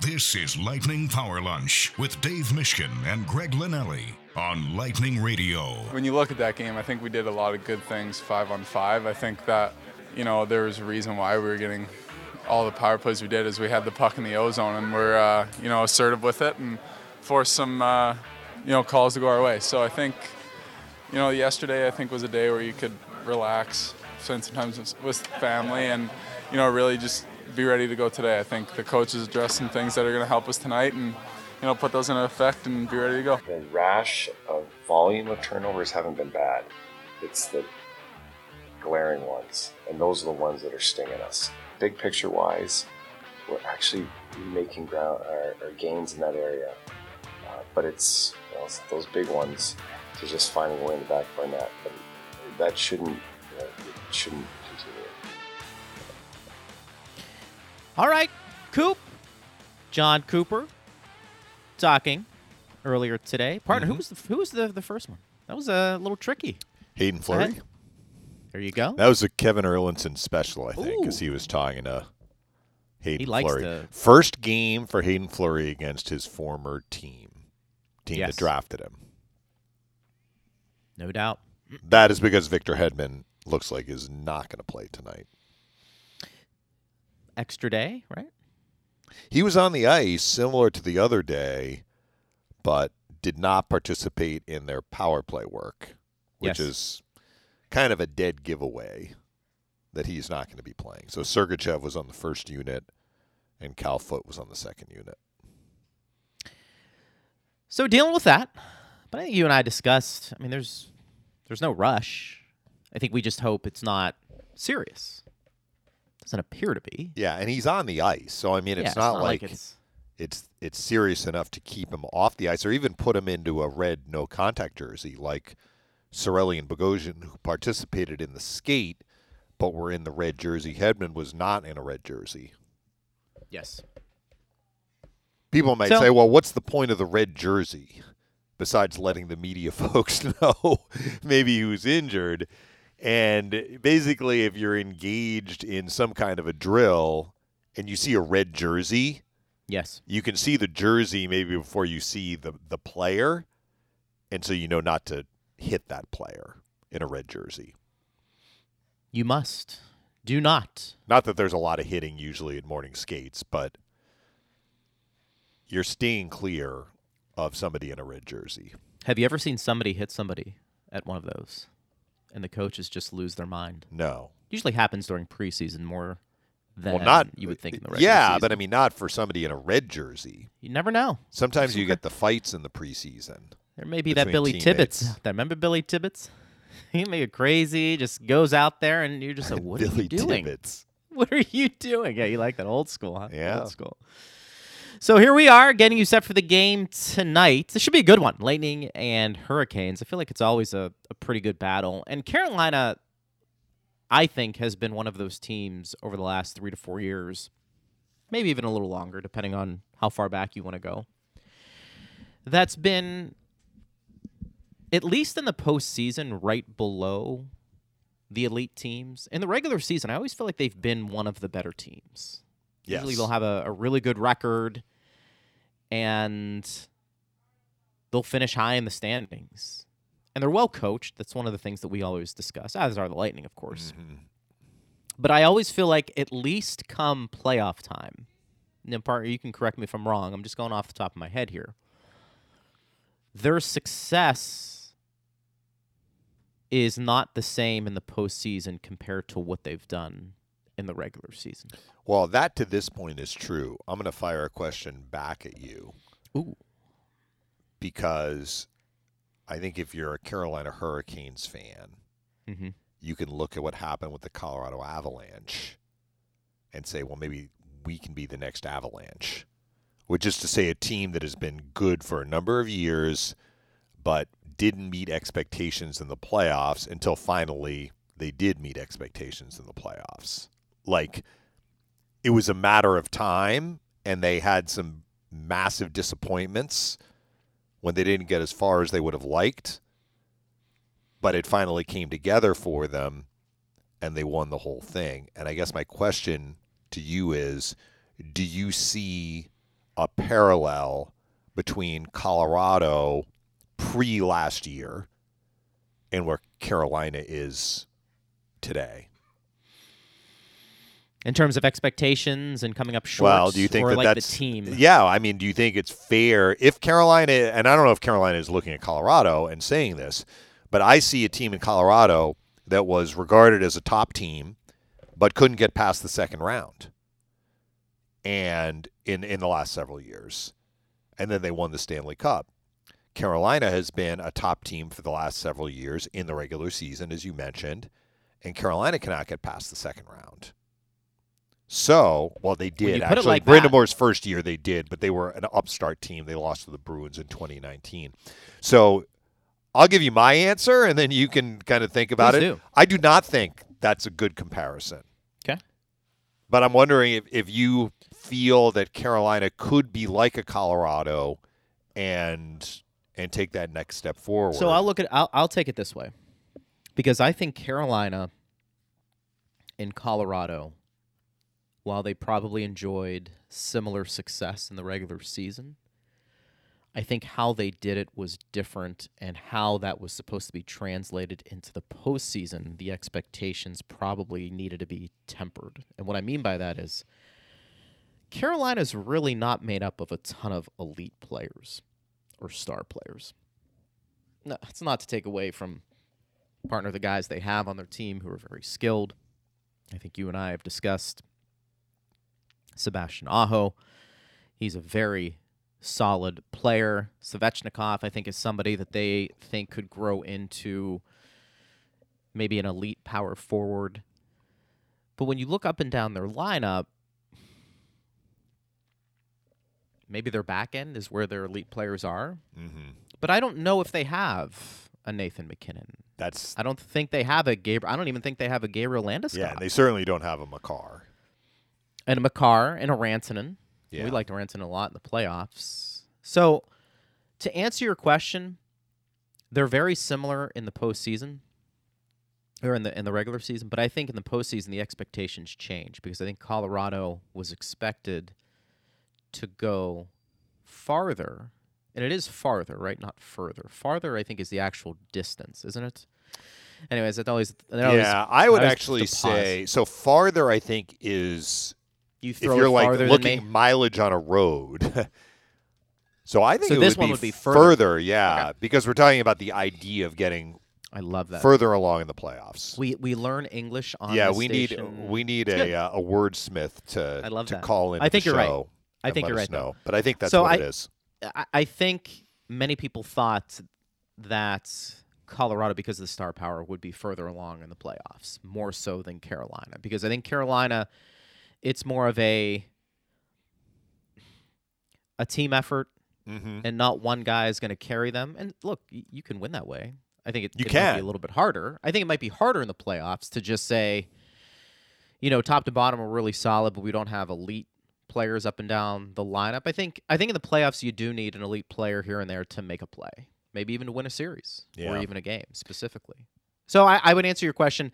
This is Lightning Power Lunch with Dave Mishkin and Greg Linelli on Lightning Radio. When you look at that game, I think we did a lot of good things five on five. I think that, you know, there was a reason why we were getting all the power plays we did is we had the puck in the ozone and we're, uh, you know, assertive with it and forced some, uh, you know, calls to go our way. So I think, you know, yesterday I think was a day where you could relax, spend some time with family and, you know, really just be ready to go today. I think the coaches addressed some things that are going to help us tonight, and you know, put those into effect and be ready to go. The rash of volume of turnovers haven't been bad. It's the glaring ones, and those are the ones that are stinging us. Big picture wise, we're actually making ground our, gains in that area, uh, but it's you know, those big ones to just finding a way in the back of our net. But that shouldn't you know, shouldn't All right, Coop, John Cooper, talking earlier today. Partner, mm-hmm. who was the, who was the, the first one? That was a little tricky. Haydn Fleury. There you go. That was a Kevin Erlandson special, I think, because he was talking to Haydn he Fleury. The... First game for Haydn Fleury against his former team, team yes. that drafted him. No doubt. That is because Victor Hedman looks like is not going to play tonight extra day, right? He was on the ice similar to the other day, but did not participate in their power play work, which yes. is kind of a dead giveaway that he's not going to be playing. So Sergachev was on the first unit, and Cal Foote was on the second unit. So dealing with that, but I think you and I discussed. I mean, there's there's no rush. I think we just hope it's not serious doesn't appear to be. Yeah, and he's on the ice, so I mean, it's, yeah, it's not, not, like, like it's it's it's serious enough to keep him off the ice, or even put him into a red no contact jersey like Cirelli and Bogosian, who participated in the skate, but were in the red jersey. Hedman was not in a red jersey. Yes. People might so, say, "Well, what's the point of the red jersey?" Besides letting the media folks know maybe he was injured, and basically, if you're engaged in some kind of a drill and you see a red jersey, yes, you can see the jersey maybe before you see the the player, and so you know not to hit that player in a red jersey. You must. Do not. Not that there's a lot of hitting usually in morning skates, but you're staying clear of somebody in a red jersey. Have you ever seen somebody hit somebody at one of those? And the coaches just lose their mind. No. Usually happens during preseason more than well, not, you would think in the regular Yeah, season. but I mean, not for somebody in a red jersey. You never know. Sometimes you get the fights in the preseason. There may be that Billy teammates. Tibbetts. That remember Billy Tibbetts? he may get crazy, just goes out there, and you're just like, "What are you doing? Tibbetts. What are you doing?" Yeah, you like that old school, huh? Yeah, old school. So here we are, getting you set for the game tonight. This should be a good one. Lightning and Hurricanes. I feel like it's always a, a pretty good battle. And Carolina, I think, has been one of those teams over the last three to four years, maybe even a little longer, depending on how far back you want to go. That's been, at least in the postseason, right below the elite teams. In the regular season, I always feel like they've been one of the better teams. Yes. Usually they'll have a, a really good record and they'll finish high in the standings. And they're well coached. That's one of the things that we always discuss, as are the Lightning, of course. Mm-hmm. But I always feel like at least come playoff time, and partner, you can correct me if I'm wrong. I'm just going off the top of my head here. Their success is not the same in the postseason compared to what they've done in the regular season. Well, that to this point is true. I'm going to fire a question back at you. Ooh. Because I think if you're a Carolina Hurricanes fan, mm-hmm. you can look at what happened with the Colorado Avalanche and say, well, maybe we can be the next Avalanche. Which is to say, a team that has been good for a number of years, but didn't meet expectations in the playoffs until finally they did meet expectations in the playoffs like it was a matter of time and they had some massive disappointments when they didn't get as far as they would have liked but it finally came together for them and they won the whole thing and i guess my question to you is do you see a parallel between Colorado pre last year and where Carolina is today? In terms of expectations and coming up short, Well, do you think that like that's the team? Yeah, I mean, do you think it's fair if Carolina and I don't know if Carolina is looking at Colorado and saying this, but I see a team in Colorado that was regarded as a top team but couldn't get past the second round. And in in the last several years. And then they won the Stanley Cup. Carolina has been a top team for the last several years in the regular season as you mentioned, and Carolina cannot get past the second round. So, well, they did actually. like that- first year, they did, but they were an upstart team. They lost to the Bruins in 2019. So, I'll give you my answer, and then you can kind of think about Please it. do. I do not think that's a good comparison. Okay. But I'm wondering if, if you feel that Carolina could be like a Colorado and and take that next step forward. So I'll look at I'll I'll take it this way. Because I think Carolina and Colorado while they probably enjoyed similar success in the regular season, I think how they did it was different and how that was supposed to be translated into the postseason, the expectations probably needed to be tempered. And what I mean by that is Carolina's really not made up of a ton of elite players or star players. No, it's not to take away from partner the guys they have on their team who are very skilled. I think you and I have discussed Sebastian Aho. He's a very solid player. Svechnikov, I think, is somebody that they think could grow into maybe an elite power forward. But when you look up and down their lineup, maybe their back end is where their elite players are. hmm But I don't know if they have a Nathan MacKinnon. that's I don't think they have a Gabriel. I don't even think they have a Gabriel Landeskog. yeah. They certainly don't have a Makar. And a Makar and a Rantanen. Yeah. We liked Rantanen a lot in the playoffs. So, to answer your question, they're very similar in the postseason or in the in the regular season, but I think in the postseason the expectations change because I think Colorado was expected to go farther, and it is farther, right? Not further. Farther, I think, is the actual distance, isn't it? Anyways, that always, always yeah, I would always actually say so. Farther, I think is you if you're like looking mileage on a road. so I think So it this would one be would be further. yeah, because we're talking about the idea of getting I love that. further along in the playoffs. We we learn English on yeah, we need we need It's a uh, a wordsmith to I love to that. call in. I think the you're right. I think you're right, though. know. But I think that's So what I- it is. I think many people thought that Colorado, because of the star power, would be further along in the playoffs, more so than Carolina. Because I think Carolina, it's more of a a team effort, Mm-hmm. and not one guy is going to carry them. And look, y- you can win that way. I think it, You it might be can. a little bit harder. I think it might be harder in the playoffs to just say, you know, top to bottom are really solid, but we don't have elite players up and down the lineup. I think I think in the playoffs you do need an elite player here and there to make a play, maybe even to win a series Yeah. or even a game specifically. So I, I would answer your question.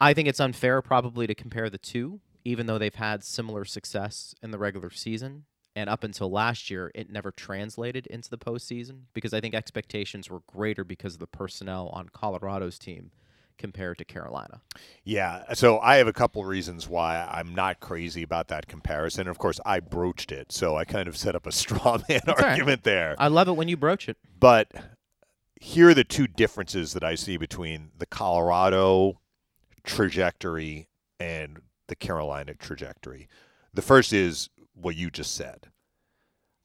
I think it's unfair probably to compare the two, even though they've had similar success in the regular season. And up until last year, it never translated into the postseason because I think expectations were greater because of the personnel on Colorado's team compared to Carolina. Yeah, so I have a couple reasons why I'm not crazy about that comparison. Of course, I broached it, so I kind of set up a straw man right. argument there. I love it when you broach it. But here are the two differences that I see between the Colorado trajectory and the Carolina trajectory. The first is what you just said.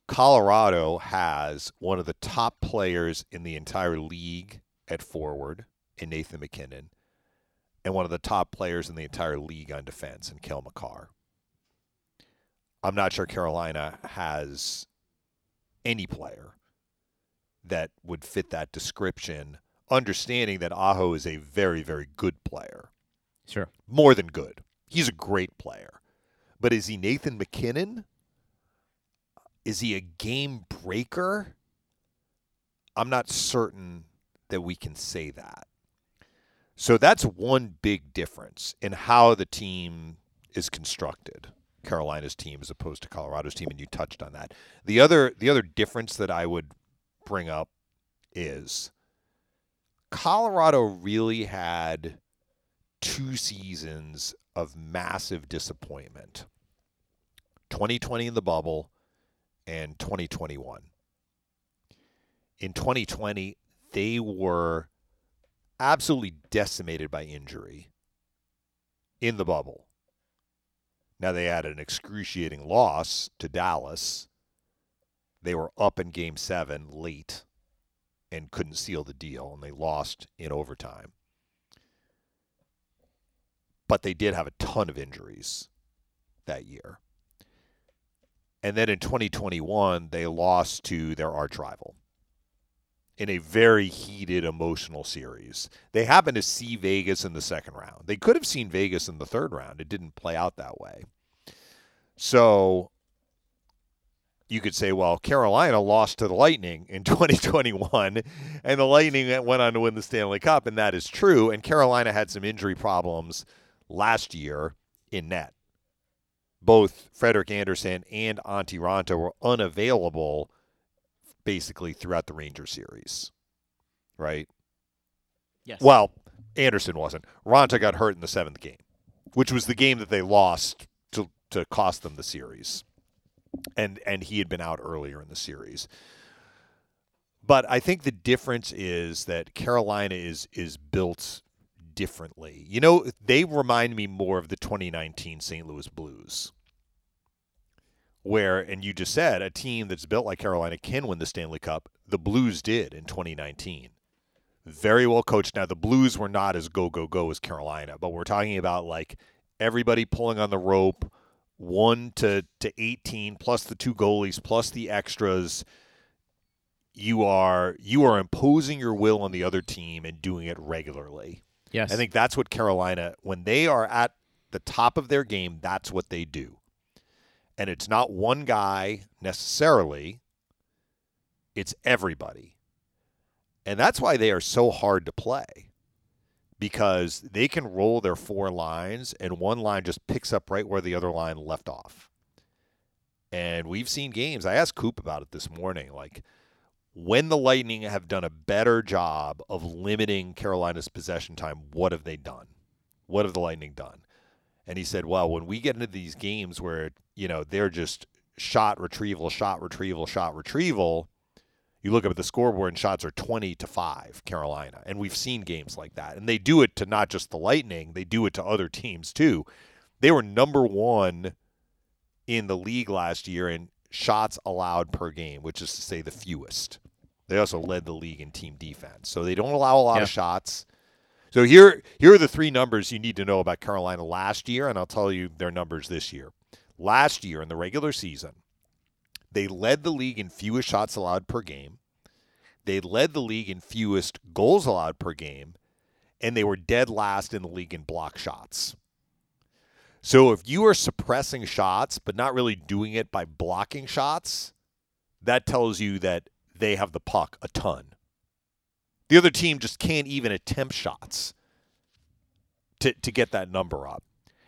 Colorado has one of the top players in the entire league at forward in Nathan MacKinnon and one of the top players in the entire league on defense in Cale Makar. I'm not sure Carolina has any player that would fit that description, understanding that Aho is a very, very good player. Sure. More than good. He's a great player. But is he Nathan MacKinnon? Is he a game breaker? I'm not certain that we can say that. So that's one big difference in how the team is constructed. Carolina's team as opposed to Colorado's team, and you touched on that. The other the other difference that I would bring up is Colorado really had two seasons of massive disappointment. 2020 in the bubble and 2021. In 2020, they were absolutely decimated by injury in the bubble. Now they had an excruciating loss to Dallas. They were up in game seven late and couldn't seal the deal, and they lost in overtime. But they did have a ton of injuries that year. And then in 2021, they lost to their arch rival in a very heated, emotional series. They happened to see Vegas in the second round. They could have seen Vegas in the third round. It didn't play out that way. So you could say, well, Carolina lost to the Lightning in 2021, and the Lightning went on to win the Stanley Cup, and that is true. And Carolina had some injury problems last year in net. Both Frederik Andersen and Antti Raanta were unavailable basically throughout the Ranger series, right? Yes. Well, Anderson wasn't. Raanta got hurt in the seventh game, which was the game that they lost to to cost them the series, and and he had been out earlier in the series. But I think the difference is that Carolina is is built differently. You know, they remind me more of the 2019 St. Louis Blues where, and you just said, a team that's built like Carolina can win the Stanley Cup. The Blues did in 2019. Very well coached. Now, the Blues were not as go, go, go as Carolina, but we're talking about like everybody pulling on the rope, 1 to, to 18, plus the two goalies, plus the extras. You are you are imposing your will on the other team and doing it regularly. Yes. I think that's what Carolina, when they are at the top of their game, that's what they do. And it's not one guy necessarily, it's everybody. And that's why they are so hard to play because they can roll their four lines and one line just picks up right where the other line left off. And we've seen games. I asked Coop about it this morning. Like, when the Lightning have done a better job of limiting Carolina's possession time, what have they done? What have the Lightning done? And he said, well, when we get into these games where, you know, they're just shot retrieval, shot retrieval, shot retrieval, you look up at the scoreboard and shots are 20 to 5 Carolina. And we've seen games like that. And they do it to not just the Lightning, they do it to other teams too. They were number 1 in the league last year in shots allowed per game, which is to say the fewest. They also led the league in team defense. So they don't allow a lot Yeah. of shots. So here here are the three numbers you need to know about Carolina last year and I'll tell you their numbers this year. Last year in the regular season, they led the league in fewest shots allowed per game. They led the league in fewest goals allowed per game and they were dead last in the league in block shots. So if you are suppressing shots but not really doing it by blocking shots, that tells you that they have the puck a ton. The other team just can't even attempt shots to, to get that number up.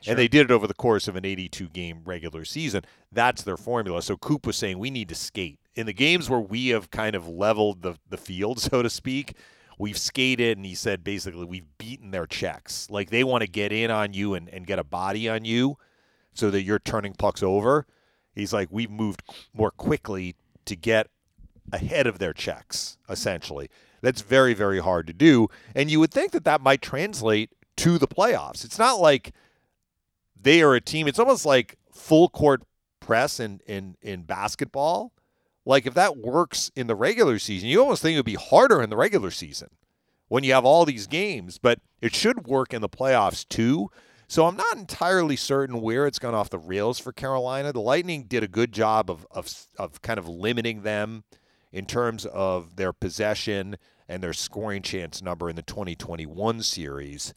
And they did it over the course of an 82 game regular season. That's their formula. So Coop was saying we need to skate. In the games where we have kind of leveled the, the field, so to speak, we've skated, and he said basically we've beaten their checks. Like they want to get in on you and, and get a body on you so that you're turning pucks over. He's like, we've moved more quickly to get ahead of their checks, essentially. That's very, very hard to do. And you would think that that might translate to the playoffs. It's not like they are a team, it's almost like full court press in, in, in basketball. Like if that works in the regular season, you almost think it would be harder in the regular season when you have all these games, but it should work in the playoffs too. So I'm not entirely certain where it's gone off the rails for Carolina. The Lightning did a good job of of, of kind of limiting them in terms of their possession and their scoring chance number in the 2021 series.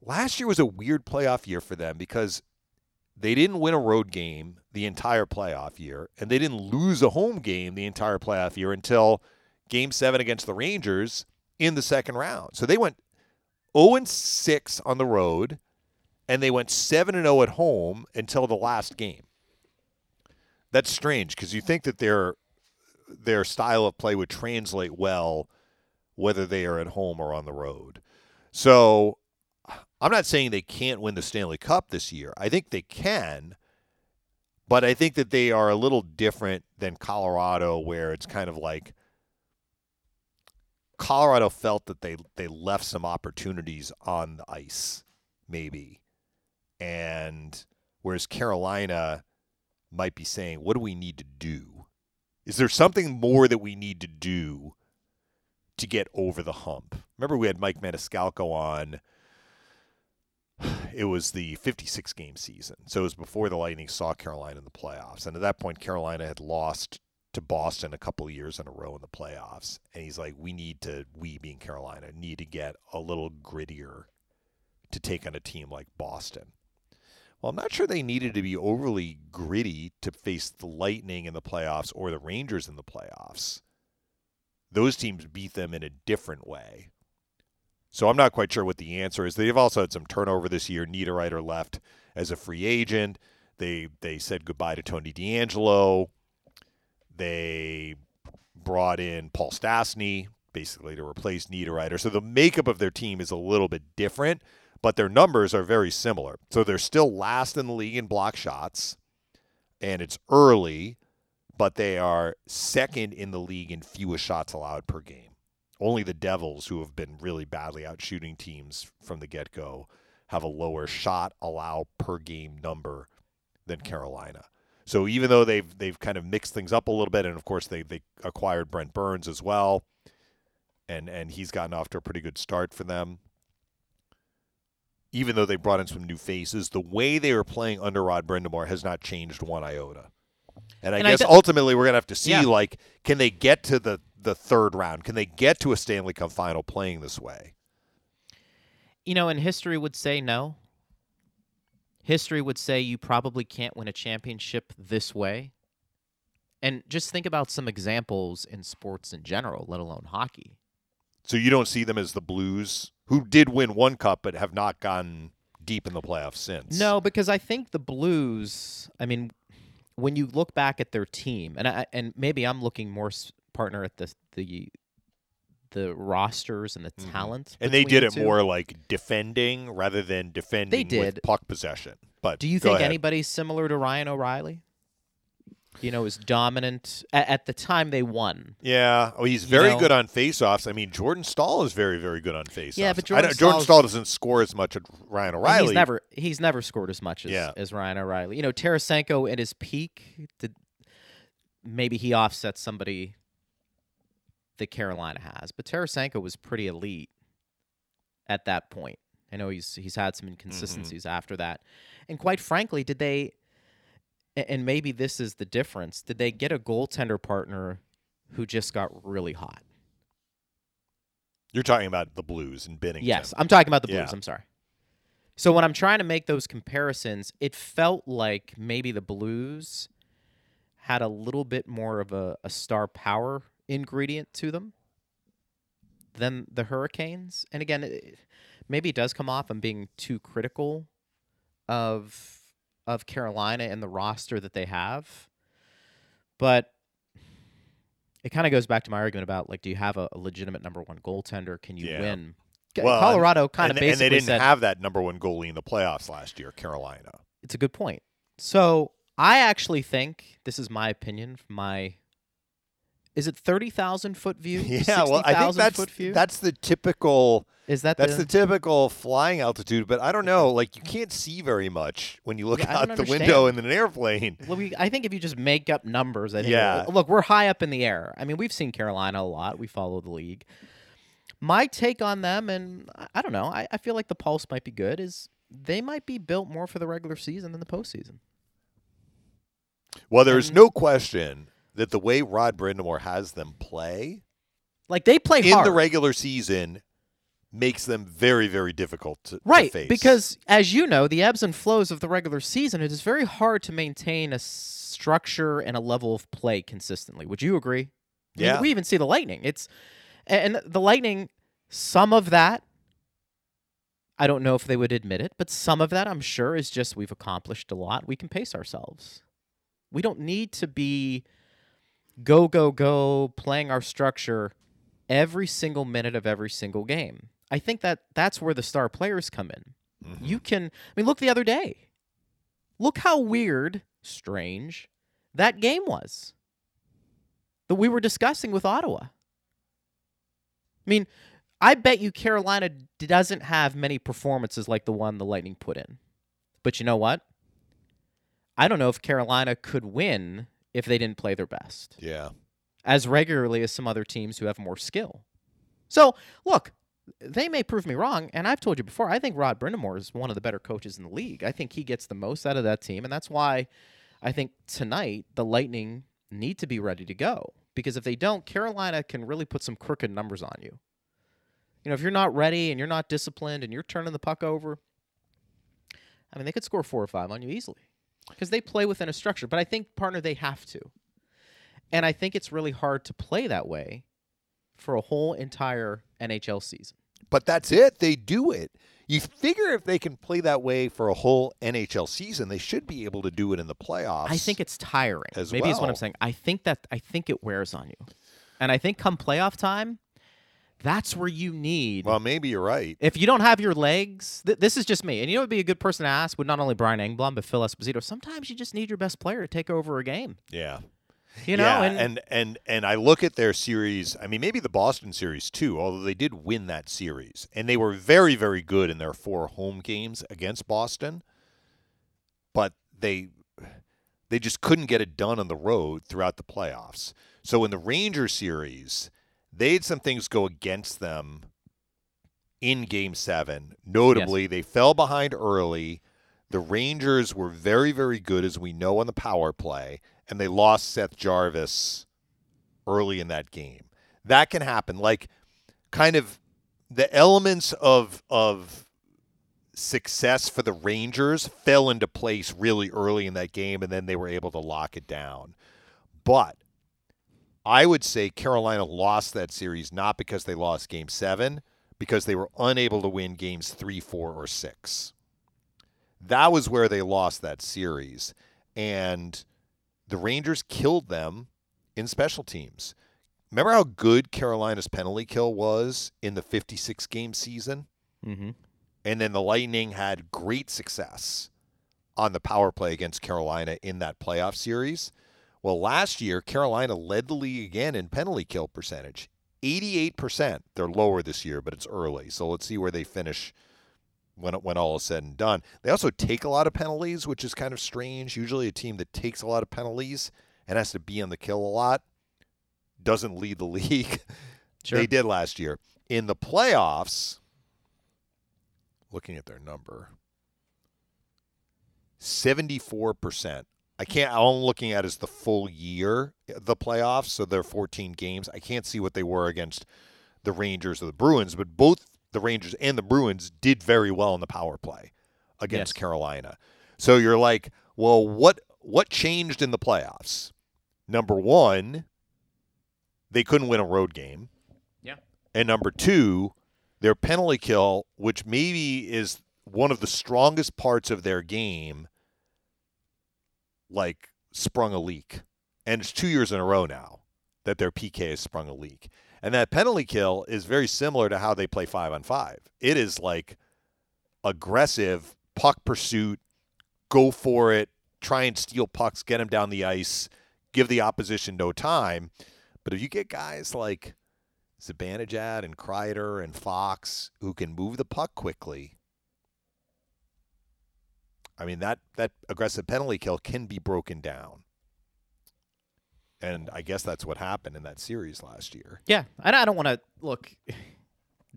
Last year was a weird playoff year for them because they didn't win a road game the entire playoff year, and they didn't lose a home game the entire playoff year until game seven against the Rangers in the second round. So they went 0 6 on the road and they went 7 and 0 at home until the last game. That's strange because you think that their their style of play would translate well whether they are at home or on the road. So I'm not saying they can't win the Stanley Cup this year. I think they can, but I think that they are a little different than Colorado, where it's kind of like Colorado felt that they they left some opportunities on the ice, maybe, and whereas Carolina might be saying, "What do we need to do? Is there something more that we need to do to get over the hump?" Remember, we had Mike Maniscalco on. It was the 56 game season, so it was before the Lightning saw Carolina in the playoffs, and at that point, Carolina had lost to Boston a couple years in a row in the playoffs. And he's like, we need to, we being Carolina, need to get a little grittier to take on a team like Boston. Well, I'm not sure they needed to be overly gritty to face the Lightning in the playoffs or the Rangers in the playoffs. Those teams beat them in a different way. So I'm not quite sure what the answer is. They've also had some turnover this year. Niederreiter left as a free agent. They they said goodbye to Tony DeAngelo. They brought in Paul Stastny basically to replace Niederreiter. So the makeup of their team is a little bit different, but their numbers are very similar. So they're still last in the league in block shots, and it's early, but they are second in the league in fewest shots allowed per game. Only the Devils, who have been really badly out shooting teams from the get go, have a lower shot allow per game number than Carolina. So even though they've they've kind of mixed things up a little bit, and of course they they acquired Brent Burns as well, and and he's gotten off to a pretty good start for them. Even though they brought in some new faces, the way they were playing under Rod Brind'Amour has not changed one iota. And I And I guess ultimately we're gonna have to see Yeah. like can they get to the the third round? Can they get to a Stanley Cup final playing this way? You know, and history would say no. History would say you probably can't win a championship this way. And just think about some examples in sports in general, let alone hockey. So you don't see them as the Blues, who did win one cup but have not gone deep in the playoffs since. No, because I think the Blues. I mean, when you look back at their team, and I and maybe I'm looking more partner at the the the rosters and the Mhm. talent, And they did it more like defending rather than defending with did. puck possession. But Do you think ahead. anybody's similar to Ryan O'Reilly? You know, is dominant at, at the time they won. Yeah, oh, he's you very know? good on faceoffs. I mean, Jordan Staal is very, very good on faceoffs. Yeah, but I Jordan don't- Jordan Staal doesn't score as much as Ryan O'Reilly. He's never he's never scored as much as, Yeah. as Ryan O'Reilly. You know, Tarasenko at his peak, did maybe he offsets somebody that Carolina has, but Tarasenko was pretty elite at that point. I know he's he's had some mm-hmm. inconsistencies after that, and quite frankly, did they? And maybe this is the difference. Did they get a goaltender partner who just got really hot? You're talking about the Blues and Binnington. Yes, I'm talking about the Blues. Yeah. I'm sorry. So when I'm trying to make those comparisons, it felt like maybe the Blues had a little bit more of a, a star power ingredient to them than the Hurricanes. And again, it, maybe it does come off I'm being too critical of of Carolina and the roster that they have. But it kind of goes back to my argument about like, do you have a, a legitimate number one goaltender? Can you Yeah. win? Well, Colorado kind of and, and basically they didn't said have that number one goalie in the playoffs last year, Carolina. it's a good point. So I actually think this is my opinion. from My is it thirty thousand foot view? Yeah, well, I think that's that's the typical is that that's the, the typical flying altitude. But I don't know, like you can't see very much when you look Yeah, out the window in an airplane. Well, we, I think if you just make up numbers, I think. Yeah. Look, we're high up in the air. I mean, we've seen Carolina a lot. We follow the league. My take on them, and I, don't know. I, I feel like the pulse might be good. Is they might be built more for the regular season than the postseason. Well, there's And- no question that the way Rod Brind'Amour has them play Like they play in hard. the regular season makes them very, very difficult to, to Right, face. because as you know, the ebbs and flows of the regular season, it is very hard to maintain a structure and a level of play consistently. Would you agree? I mean, Yeah. we even see the Lightning. It's and the Lightning. Some of that I don't know if they would admit it, but some of that I'm sure is just we've accomplished a lot. We can pace ourselves. We don't need to be go, go, go playing our structure every single minute of every single game. I think that that's where the star players come in. Mm-hmm. You can, I mean, look the other day. Look how weird, strange that game was that we were discussing with Ottawa. I mean, I bet you Carolina doesn't have many performances like the one the Lightning put in. But you know what? I don't know if Carolina could win if they didn't play their best Yeah. as regularly as some other teams who have more skill. So, look, they may prove me wrong, and I've told you before, I think Rod Brind'Amour is one of the better coaches in the league. I think he gets the most out of that team, and that's why I think tonight the Lightning need to be ready to go. Because if they don't, Carolina can really put some crooked numbers on you. You know, if you're not ready and you're not disciplined and you're turning the puck over, I mean, they could score four or five on you easily because they play within a structure. But I think, partner, they have to. And I think it's really hard to play that way for a whole entire NHL season. But that's it. They do it. You figure if they can play that way for a whole NHL season, they should be able to do it in the playoffs. I think it's tiring. as Maybe is what I'm saying. I think that I think it wears on you. And I think come playoff time, that's where you need Well, maybe you're right. if you don't have your legs, th- this is just me. And you know what would be a good person to ask would not only Brian Engblom but Phil Esposito. Sometimes you just need your best player to take over a game. Yeah. You know, yeah, and, and and and I look at their series. I mean, maybe the Boston series too. Although they did win that series, and they were very, very good in their four home games against Boston, but they they just couldn't get it done on the road throughout the playoffs. So in the Ranger series, they had some things go against them in Game Seven. Notably, they fell behind early. The Rangers were very, very good, as we know, on the power play, and they lost Seth Jarvis early in that game. That can happen. Like, kind of the elements of of success for the Rangers fell into place really early in that game, and then they were able to lock it down. But I would say Carolina lost that series not because they lost game seven, because they were unable to win games three, four, or six. That was where they lost that series. And the Rangers killed them in special teams. Remember how good Carolina's penalty kill was in the 56 game season? mm-hmm. And then the Lightning had great success on the power play against Carolina in that playoff series. Well, last year, Carolina led the league again in penalty kill percentage 88%. They're lower this year, but it's early. So let's see where they finish when, when all is said and done. They also take a lot of penalties, which is kind of strange. Usually, a team that takes a lot of penalties and has to be on the kill a lot doesn't lead the league. Sure. They did last year. In the playoffs, looking at their number, 74%. I can't, all I'm looking at is the full year, uh, the playoffs, so they're 14 games. I can't see what they were against the Rangers or the Bruins, but both the Rangers and the Bruins did very well in the power play against Yes. Carolina. So you're like, well, what what changed in the playoffs? Number one, they couldn't win a road game. Yeah. And number two, their penalty kill, which maybe is one of the strongest parts of their game, like sprung a leak. And it's two years in a row now that their PK has sprung a leak. And that penalty kill is very similar to how they play five on five. It is like aggressive puck pursuit, go for it, try and steal pucks, get them down the ice, give the opposition no time. But if you get guys like Zibanejad and Kreider and Fox who can move the puck quickly, I mean that that aggressive penalty kill can be broken down. And I guess that's what happened in that series last year. Yeah, and I don't want to look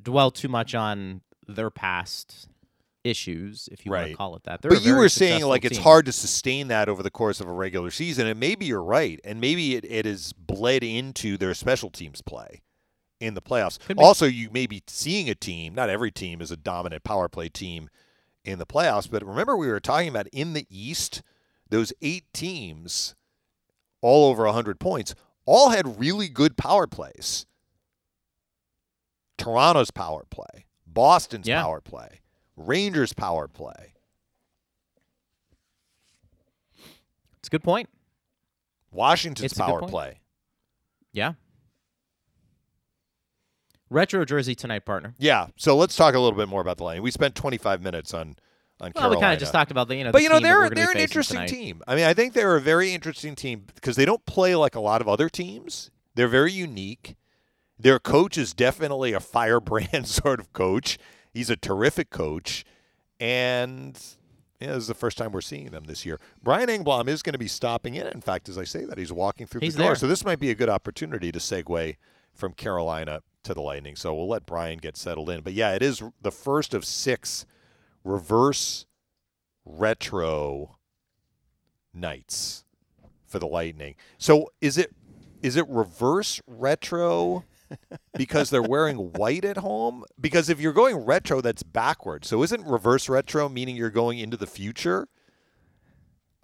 dwell too much on their past issues, if you want to call it that. They're but you were saying like it's hard to sustain that over the course of a regular season, and maybe you're right, and maybe it, it has bled into their special teams play in the playoffs. Also, you may be seeing a team. Not every team is a dominant power play team in the playoffs, but remember we were talking about in the East, those eight teams, all over 100 points, all had really good power plays. Toronto's power play, Boston's Yeah. power play, Rangers power play. It's a good point. Washington's It's power play. Yeah. Retro jersey tonight, partner. Yeah. So let's talk a little bit more about the Lightning. We spent 25 minutes on on Well, we kind of just talked about the you know. but you know they're we're gonna be they're an interesting tonight. team. I mean, I think they're a very interesting team because they don't play like a lot of other teams. They're very unique. Their coach is definitely a firebrand sort of coach. He's a terrific coach, and yeah, this is the first time we're seeing them this year. Brian Engblom is going to be stopping in. In fact, as I say that, he's walking through He's the door. there. So this might be a good opportunity to segue from Carolina to the Lightning. So we'll let Brian get settled in. But yeah, it is the first of six reverse retro nights for the Lightning. So is it is it reverse retro because they're wearing white at home? Because if you're going retro, that's backwards. So isn't reverse retro meaning you're going into the future?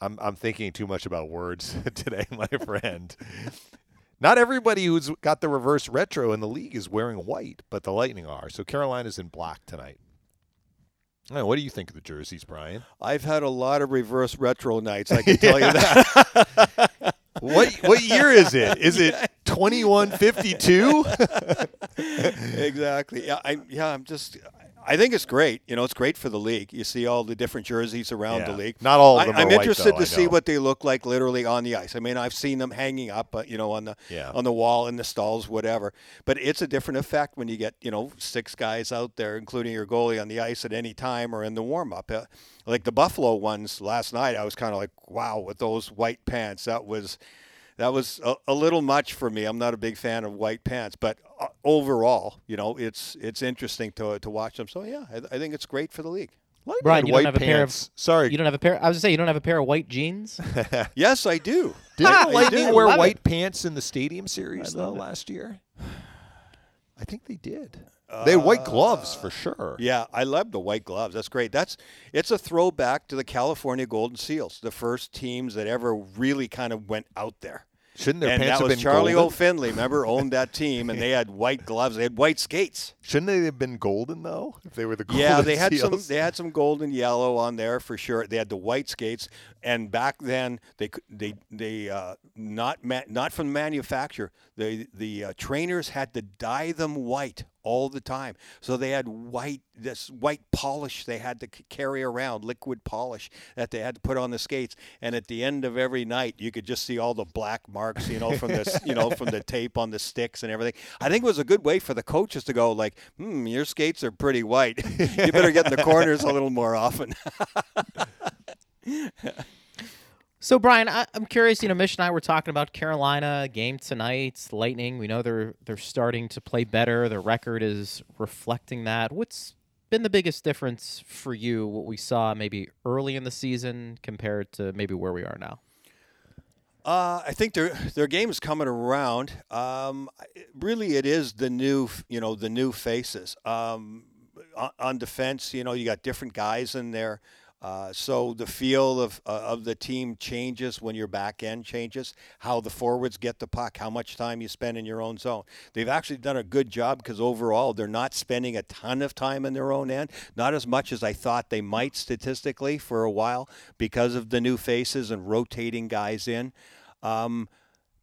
I'm I'm thinking too much about words today, my friend. Not everybody who's got the reverse retro in the league is wearing white, but the Lightning are. So Carolina's in black tonight. Oh, what do you think of the jerseys, Brian? I've had a lot of reverse retro nights. I can tell you that. What what year is it? Is it 2152? exactly. Yeah, I yeah, I'm just. I think it's great. You know, it's great for the league. You see all the different jerseys around Yeah. the league. Not all of them I, are I'm white, interested though, to see what they look like literally on the ice. I mean, I've seen them hanging up, you know, on the Yeah. on the wall in the stalls, whatever. But it's a different effect when you get you know six guys out there, including your goalie, on the ice at any time or in the warm up. Uh, like the Buffalo ones last night, I was kind of like, wow, with those white pants, that was that was a, a little much for me. I'm not a big fan of white pants, but uh, overall, you know, it's it's interesting to to watch them. So yeah, I, I think it's great for the league. Lightning Brian, had you don't white have a pair of- pants. Sorry, You don't have a pair. I was gonna say you don't have a pair of white jeans. Yes, I do. did I Lightning wear Love it. white pants in the Stadium Series though it. last year? I think they did. They had white gloves for sure. Yeah, I love the white gloves. That's great. That's it's a throwback to the California Golden Seals, the first teams that ever really kind of went out there. Shouldn't their and pants that have was been Charlie golden? O. Finley. Remember, owned that team, and they had white gloves. They had white skates. Shouldn't they have been golden though? If they were the golden Seals? Yeah, they had some. Seals? They had some gold and yellow on there for sure. They had the white skates, and back then they they they uh, not ma- not from the manufacturer. The the uh, trainers had to dye them white all the time, so they had white this white polish they had to carry around, liquid polish that they had to put on the skates. And at the end of every night, you could just see all the black marks, you know, from this you know from the tape on the sticks and everything. I think it was a good way for the coaches to go like, hmm, your skates are pretty white. you better get in the corners a little more often. So Brian, I, I'm curious. You know, Mish and I were talking about Carolina game tonight. Lightning. We know they're they're starting to play better. Their record is reflecting that. What's been the biggest difference for you? What we saw maybe early in the season compared to maybe where we are now. Uh, I think their their game is coming around. Um, really, it is the new, you know, the new faces. Um, on defense, you know, you got different guys in there. Uh, so the feel of uh, of the team changes when your back end changes. How the forwards get the puck, how much time you spend in your own zone. They've actually done a good job because overall they're not spending a ton of time in their own end, not as much as I thought they might statistically for a while because of the new faces and rotating guys in. Um,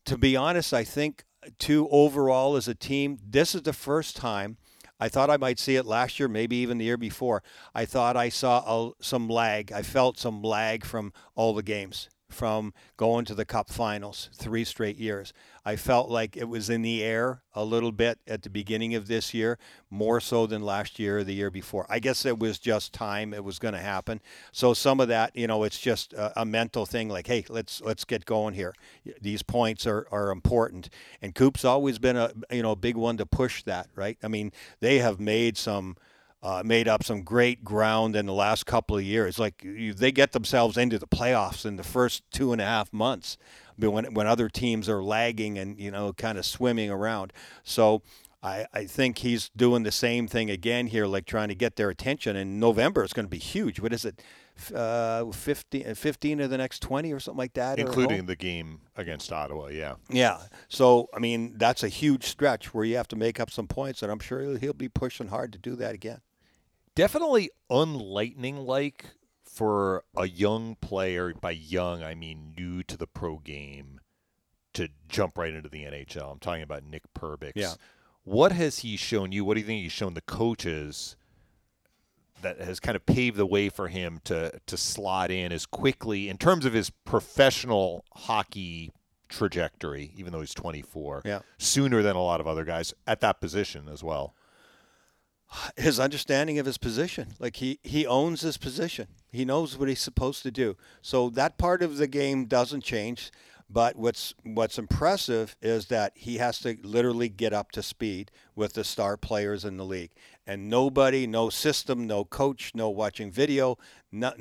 to be honest, I think too overall as a team, this is the first time. I thought I might see it last year, maybe even the year before. I thought I saw a, some lag. I felt some lag from all the games, from going to the Cup Finals three straight years. I felt like it was in the air a little bit at the beginning of this year, more so than last year or the year before. I guess it was just time; it was going to happen. So some of that, you know, it's just a, a mental thing. Like, hey, let's let's get going here. These points are, are important, and Coop's always been a you know big one to push that. Right? I mean, they have made some. Uh, made up some great ground in the last couple of years. Like you, they get themselves into the playoffs in the first two and a half months, but when when other teams are lagging and you know kind of swimming around. So I, I think he's doing the same thing again here, like trying to get their attention. And November is going to be huge. What is it? Uh, 15, 15 of the next 20 or something like that? including the game against Ottawa. Yeah. Yeah. So, I mean, that's a huge stretch where you have to make up some points, and I'm sure he'll be pushing hard to do that again. Definitely unlightning like for a young player. By young, I mean new to the pro game to jump right into the NHL. I'm talking about Nick Perbix. Yeah. What has he shown you? What do you think he's shown the coaches that has kind of paved the way for him to to slot in as quickly in terms of his professional hockey trajectory, even though he's 24, Yeah. sooner than a lot of other guys at that position as well. His understanding of his position. Like he he owns his position. He knows what he's supposed to do. So that part of the game doesn't change. But what's what's impressive is that he has to literally get up to speed with the star players in the league. And nobody, no system, no coach, no watching video, no,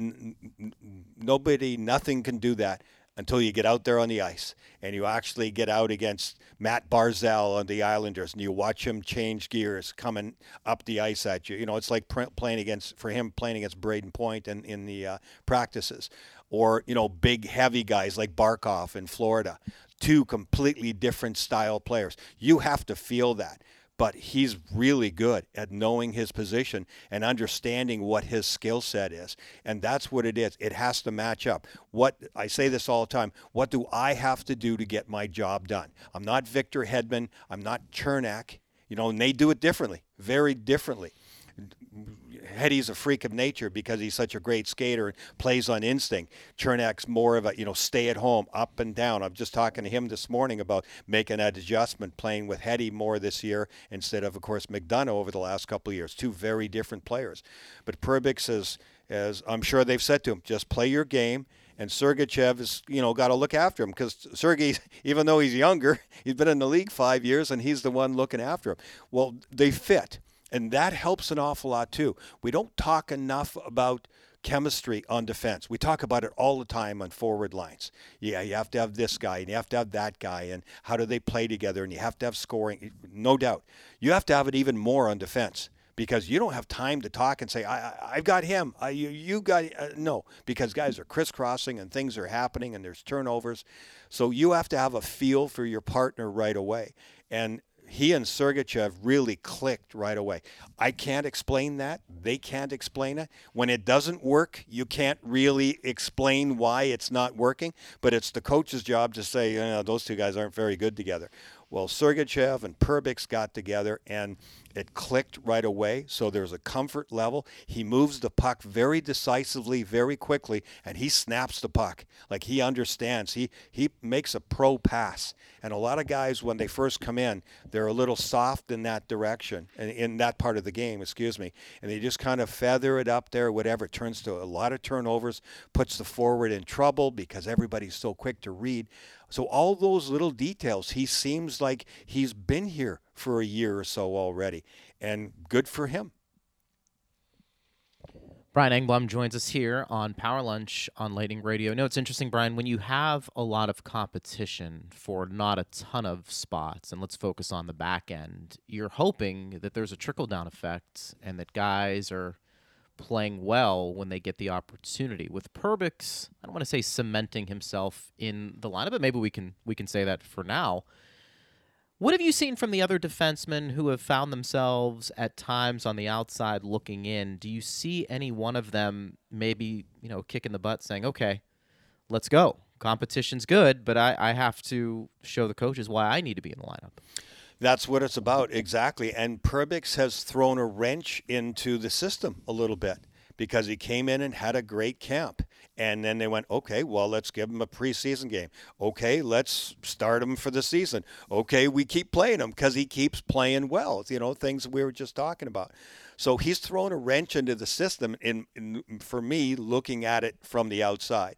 nobody, nothing can do that until you get out there on the ice and you actually get out against Matt Barzal on the Islanders and you watch him change gears coming up the ice at you. You know, it's like playing against for him playing against Brayden Point in in the uh, practices, or you know, big heavy guys like Barkov in Florida. Two completely different style players. You have to feel that but he's really good at knowing his position and understanding what his skill set is. And that's what it is. It has to match up. What I say this all the time, what do I have to do to get my job done? I'm not Victor Hedman, I'm not Cernak, you know, and they do it differently, very differently. Hetty's a freak of nature because he's such a great skater and plays on instinct. Cernak's more of a you know stay at home, up and down. I'm just talking to him this morning about making that adjustment, playing with Hetty more this year instead of, of course, McDonagh over the last couple of years. Two very different players. But Perbix is, as I'm sure they've said to him, just play your game. And Sergachev has, you know, got to look after him because Sergey, even though he's younger, he's been in the league five years and he's the one looking after him. Well, they fit. And that helps an awful lot too. We don't talk enough about chemistry on defense. We talk about it all the time on forward lines. Yeah, you have to have this guy and you have to have that guy and how do they play together and you have to have scoring. No doubt. You have to have it even more on defense because you don't have time to talk and say, I, have got him. I, you, you got, uh, no, because guys are crisscrossing and things are happening and there's turnovers. So you have to have a feel for your partner right away. And he and Sergachev really clicked right away. I can't explain that. They can't explain it. When it doesn't work, you can't really explain why it's not working, but it's the coach's job to say, you know, those two guys aren't very good together. Well, Sergachev and Perbix got together and it clicked right away. So there's a comfort level. He moves the puck very decisively, very quickly, and he snaps the puck. Like he understands. He he makes a pro pass. And a lot of guys, when they first come in, they're a little soft in that direction, in, in that part of the game, excuse me. And they just kind of feather it up there, whatever. It turns to a lot of turnovers, puts the forward in trouble because everybody's so quick to read. So all those little details, he seems like he's been here for a year or so already, and good for him. Brian Engblom joins us here on Power Lunch on Lightning Radio. No, it's interesting, Brian, when you have a lot of competition for not a ton of spots, and let's focus on the back end, you're hoping that there's a trickle down effect and that guys are playing well when they get the opportunity. With Perbix, I don't want to say cementing himself in the lineup, but maybe we can we can say that for now. What have you seen from the other defensemen who have found themselves at times on the outside looking in? Do you see any one of them maybe, you know, kicking the butt saying, okay, let's go. Competition's good, but I, I have to show the coaches why I need to be in the lineup. That's what it's about, exactly. And Perbix has thrown a wrench into the system a little bit because he came in and had a great camp. And then they went, okay, well, let's give him a preseason game. Okay, let's start him for the season. Okay, we keep playing him because he keeps playing well. You know, things we were just talking about. So he's thrown a wrench into the system. In, in for me, looking at it from the outside,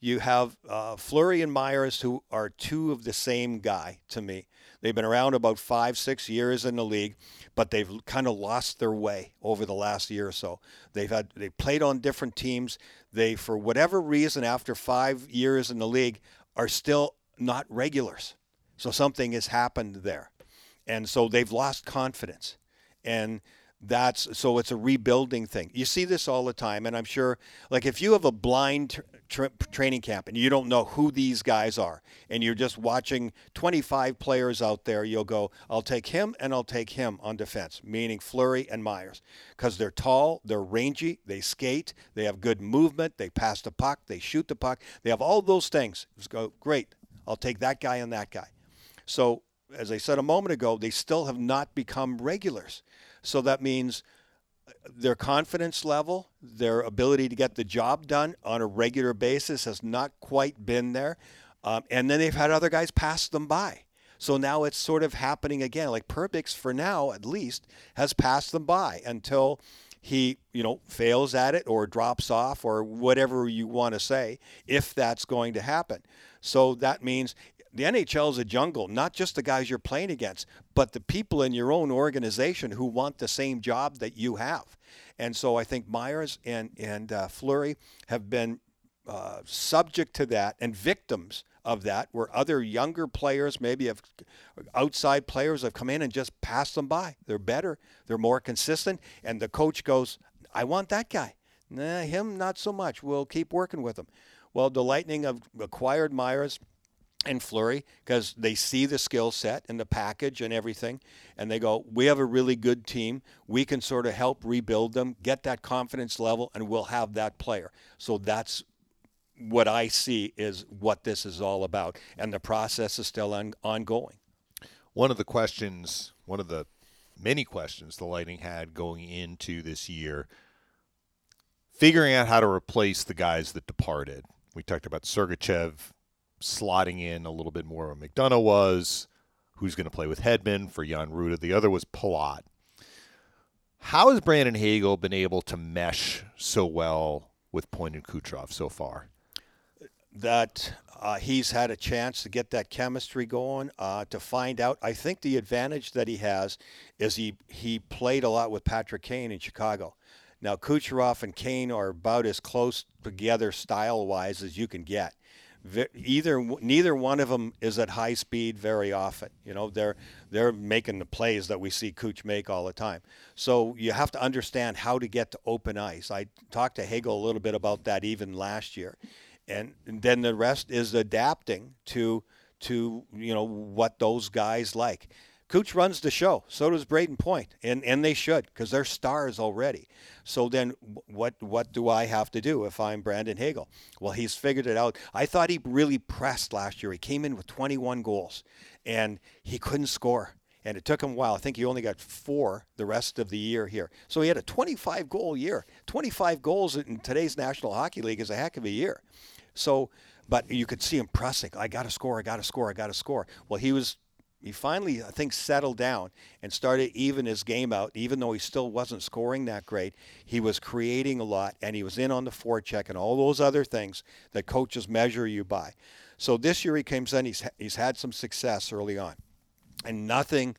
you have uh, Fleury and Myers, who are two of the same guy to me. They've been around about five, six years in the league, but they've kind of lost their way over the last year or so. They've had they played on different teams. They, for whatever reason, after five years in the league, are still not regulars. So something has happened there, and so they've lost confidence, and that's so it's a rebuilding thing. You see this all the time, and I'm sure, like if you have a blind tra- training camp and you don't know who these guys are and you're just watching 25 players out there, you'll go, I'll take him and I'll take him on defense, meaning Fleury and Myers, because they're tall, they're rangy, they skate, they have good movement, they pass the puck, they shoot the puck, they have all those things. Just go, great, I'll take that guy and that guy. So, as I said a moment ago, they still have not become regulars. So that means their confidence level, their ability to get the job done on a regular basis has not quite been there. Um, and then they've had other guys pass them by. So now it's sort of happening again. Like Perbix, for now at least, has passed them by until he, you know, fails at it or drops off or whatever you want to say, if that's going to happen. So that means the NHL is a jungle, not just the guys you're playing against, but the people in your own organization who want the same job that you have. And so I think Myers and and uh, Fleury have been uh, subject to that and victims of that, where other younger players, maybe have outside players, have come in and just passed them by. They're better, they're more consistent, and the coach goes, "I want that guy." Nah, him not so much. We'll keep working with him. Well, the Lightning have acquired Myers and Fleury because they see the skill set and the package and everything, and they go, "We have a really good team. We can sort of help rebuild them, get that confidence level, and we'll have that player." So that's what I see is what this is all about, and the process is still on, ongoing. One of the questions, one of the many questions the Lightning had going into this year, figuring out how to replace the guys that departed. We talked about Sergachev slotting in a little bit more where McDonagh was, who's going to play with Hedman for Jan Rutta. The other was Palat. How has Brandon Hagel been able to mesh so well with Point and Kucherov so far? That uh, he's had a chance to get that chemistry going, uh, to find out. I think the advantage that he has is he, he played a lot with Patrick Kane in Chicago. Now, Kucherov and Kane are about as close together style wise as you can get either neither one of them is at high speed very often. You know, they're they're making the plays that we see Cooch make all the time. So you have to understand how to get to open ice. I talked to Hagel a little bit about that even last year, and, and then the rest is adapting to to you know what those guys like. Cooch runs the show. So does Brayden Point, and and they should because they're stars already. So then, what what do I have to do if I'm Brandon Hagel? Well, he's figured it out. I thought he really pressed last year. He came in with 21 goals, and he couldn't score. And it took him a while. I think he only got four the rest of the year here. So he had a 25 goal year. 25 goals in today's National Hockey League is a heck of a year. So, but you could see him pressing. I got to score. I got to score. I got to score. Well, he was he finally, I think, settled down and started even his game out. Even though he still wasn't scoring that great, he was creating a lot and he was in on the forecheck and all those other things that coaches measure you by. So this year he comes in, he's, he's had some success early on. And nothing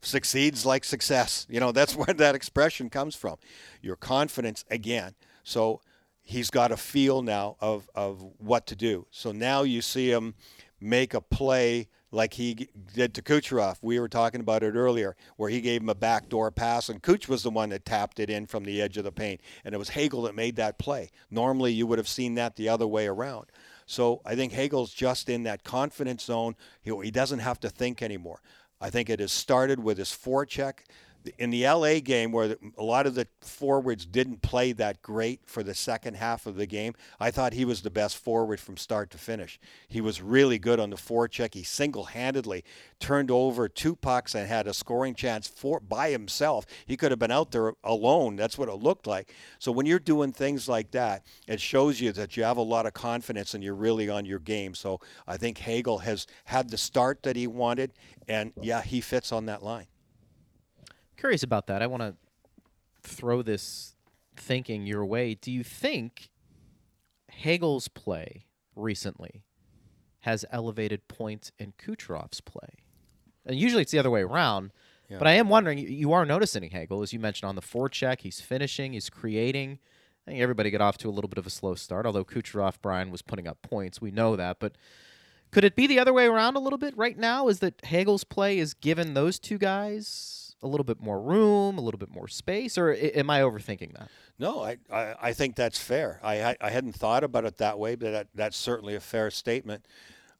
succeeds like success. You know, that's where that expression comes from. Your confidence again. So he's got a feel now of, of what to do. So now you see him make a play like he did to Kucherov. We were talking about it earlier, where he gave him a backdoor pass, and Kuch was the one that tapped it in from the edge of the paint, and it was Hagel that made that play. Normally, you would have seen that the other way around. So I think Hagel's just in that confidence zone. He, he doesn't have to think anymore. I think it has started with his forecheck in the LA game where a lot of the forwards didn't play that great for the second half of the game, I thought he was the best forward from start to finish. He was really good on the forecheck. He single-handedly turned over two pucks and had a scoring chance for by himself. He could have been out there alone. That's what it looked like. So when you're doing things like that, it shows you that you have a lot of confidence and you're really on your game. So I think Hagel has had the start that he wanted and yeah, he fits on that line curious about that. I want to throw this thinking your way. Do you think Hagel's play recently has elevated Point points in Kucherov's play? And usually it's the other way around. Yeah. But I am wondering, you are noticing Hagel, as you mentioned, on the forecheck. He's finishing, he's creating. I think everybody got off to a little bit of a slow start, although Kucherov, Brian, was putting up points. We know that. But could it be the other way around a little bit right now? Is that Hagel's play is given those two guys a little bit more room, a little bit more space, or am I overthinking that? No, I, I, I think that's fair. I, I, I hadn't thought about it that way, but that, that's certainly a fair statement.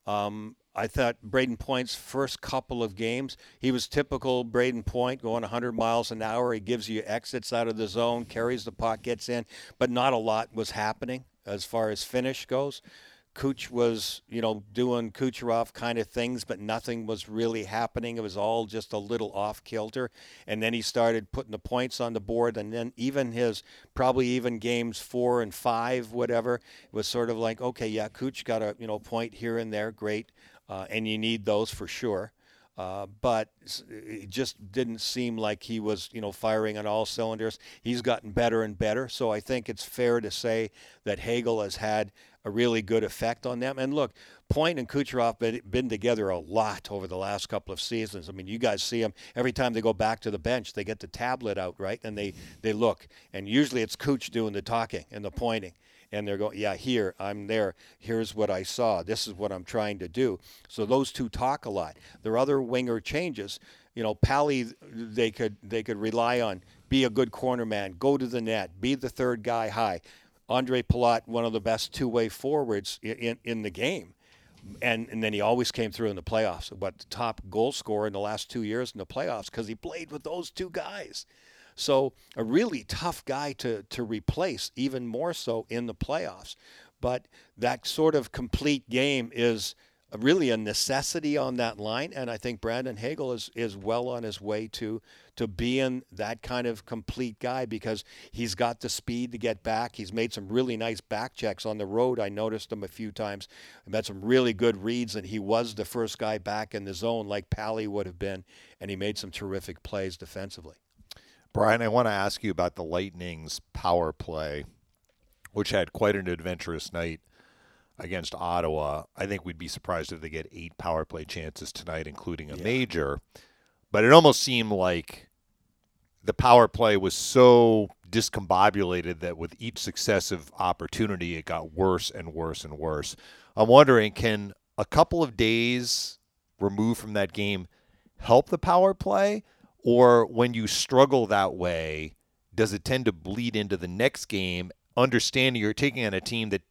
Um, I thought Brayden Point's first couple of games, he was typical Brayden Point, going 100 miles an hour. He gives you exits out of the zone, carries the puck, gets in, but not a lot was happening as far as finish goes. Cooch was, you know, doing Kucherov kind of things, but nothing was really happening. It was all just a little off kilter. And then he started putting the points on the board. And then even his, probably even games four and five, whatever, was sort of like, okay, yeah, Cooch got a, you know, point here and there. Great. Uh, and you need those for sure. Uh, but it just didn't seem like he was, you know, firing on all cylinders. He's gotten better and better. So I think it's fair to say that Hagel has had a really good effect on them. And look, Point and Kucherov have been together a lot over the last couple of seasons. I mean, you guys see them every time they go back to the bench, they get the tablet out, right? And they, they look. And usually it's Cooch doing the talking and the pointing and they're going, yeah, here, I'm there. Here's what I saw. This is what I'm trying to do. So those two talk a lot. Their other winger changes. You know, Pally, they could they could rely on. Be a good corner man. Go to the net. Be the third guy high. Andre Palat, one of the best two-way forwards in, in, in the game. And, and then he always came through in the playoffs. But the top goal scorer in the last two years in the playoffs because he played with those two guys. So a really tough guy to, to replace, even more so in the playoffs. But that sort of complete game is really a necessity on that line, and I think Brandon Hagel is, is well on his way to to being that kind of complete guy because he's got the speed to get back. He's made some really nice back checks on the road. I noticed him a few times. He made some really good reads, and he was the first guy back in the zone like Pally would have been, and he made some terrific plays defensively. Brian, I want to ask you about the Lightning's power play, which had quite an adventurous night against Ottawa. I think we'd be surprised if they get eight power play chances tonight, including a yeah. major. But it almost seemed like the power play was so discombobulated that with each successive opportunity, it got worse and worse and worse. I'm wondering, can a couple of days removed from that game help the power play? Or when you struggle that way, does it tend to bleed into the next game, understanding you're taking on a team that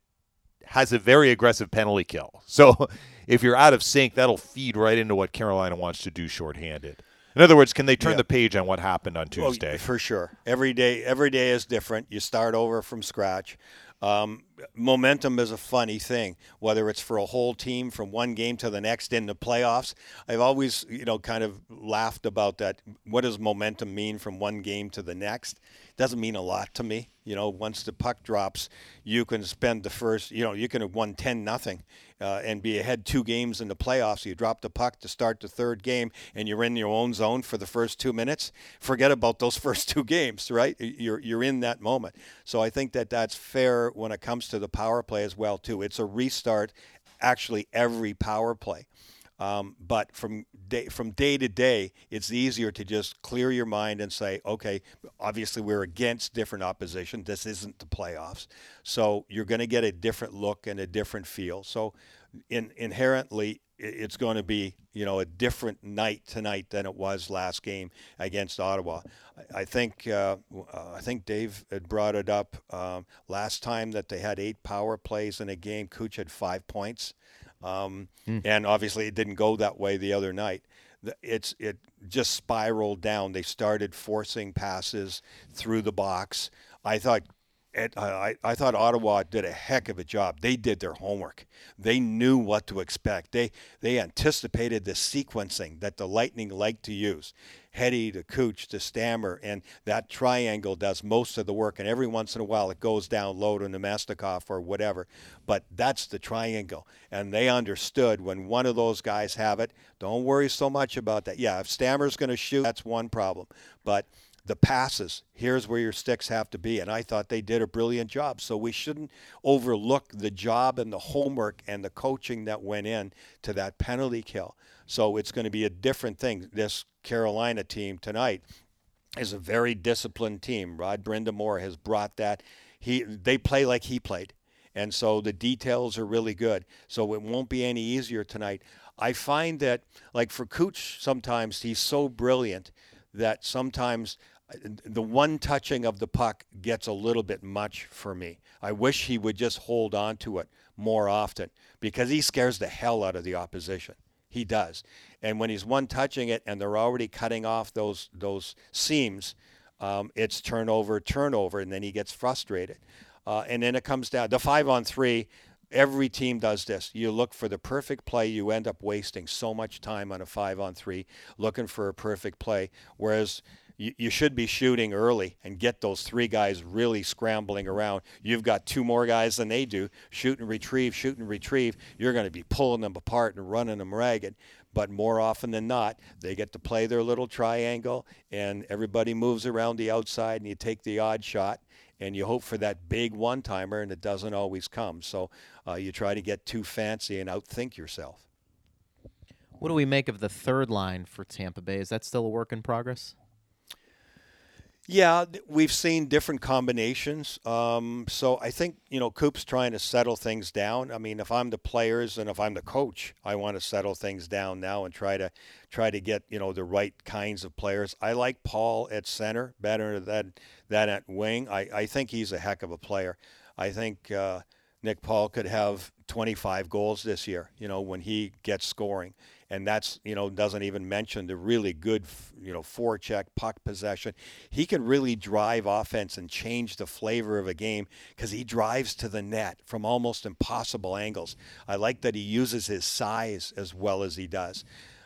has a very aggressive penalty kill? So if you're out of sync, that'll feed right into what Carolina wants to do shorthanded. In other words, can they turn yeah. the page on what happened on Tuesday? Well, for sure. Every day, every day is different. You start over from scratch. Um, momentum is a funny thing, whether it's for a whole team from one game to the next in the playoffs. I've always, you know, kind of laughed about that. What does momentum mean from one game to the next? Doesn't mean a lot to me. You know, once the puck drops, you can spend the first, you know, you can have won 10 nothing uh, and be ahead two games in the playoffs. You drop the puck to start the third game and you're in your own zone for the first two minutes. Forget about those first two games, right? You're, you're in that moment. So I think that that's fair when it comes to the power play as well, too. It's a restart, actually, every power play. Um, but from day from day to day, it's easier to just clear your mind and say, okay, obviously we're against different opposition. This isn't the playoffs, so you're going to get a different look and a different feel. So, in, inherently, it's going to be you know a different night tonight than it was last game against Ottawa. I think uh, I think Dave had brought it up um, last time that they had eight power plays in a game. Cooch had five points. Um, mm. And obviously, it didn't go that way the other night. It's it just spiraled down. They started forcing passes through the box. I thought I, I thought Ottawa did a heck of a job. They did their homework. They knew what to expect. They they anticipated the sequencing that the Lightning liked to use. Hetty to Cooch to Stammer, and that triangle does most of the work. And every once in a while, it goes down low to Namestnikov or whatever. But that's the triangle, and they understood when one of those guys have it. Don't worry so much about that. Yeah, if Stammer's going to shoot, that's one problem. But the passes. Here's where your sticks have to be. And I thought they did a brilliant job. So we shouldn't overlook the job and the homework and the coaching that went in to that penalty kill. So it's going to be a different thing. This Carolina team tonight is a very disciplined team. Rod Brind'Amour has brought that. He they play like he played. And so the details are really good. So it won't be any easier tonight. I find that like for Cooch sometimes he's so brilliant that sometimes the one touching of the puck gets a little bit much for me. I wish he would just hold on to it more often because he scares the hell out of the opposition. He does. And when he's one touching it and they're already cutting off those those seams, um, it's turnover, turnover, and then he gets frustrated. Uh, and then it comes down the five on three. Every team does this. You look for the perfect play. You end up wasting so much time on a five on three looking for a perfect play. Whereas you, should be shooting early and get those three guys really scrambling around. You've got two more guys than they do. Shoot and retrieve, shoot and retrieve. You're going to be pulling them apart and running them ragged. But more often than not, they get to play their little triangle and everybody moves around the outside and you take the odd shot and you hope for that big one timer, and it doesn't always come. So uh, you try to get too fancy and outthink yourself. What do we make of the third line for Tampa Bay? Is that still a work in progress? Yeah, we've seen different combinations. Um, so I think you know Coop's trying to settle things down. I mean, if I'm the players and if I'm the coach, I want to settle things down now and try to try to get you know the right kinds of players. I like Paul at center better than than at wing. I, I think he's a heck of a player. I think uh, Nick Paul could have 25 goals this year. You know when he gets scoring and that's you know doesn't even mention the really good you know forecheck puck possession. He can really drive offense and change the flavor of a game because he drives to the net from almost impossible angles. I like that he uses his size as well as he does.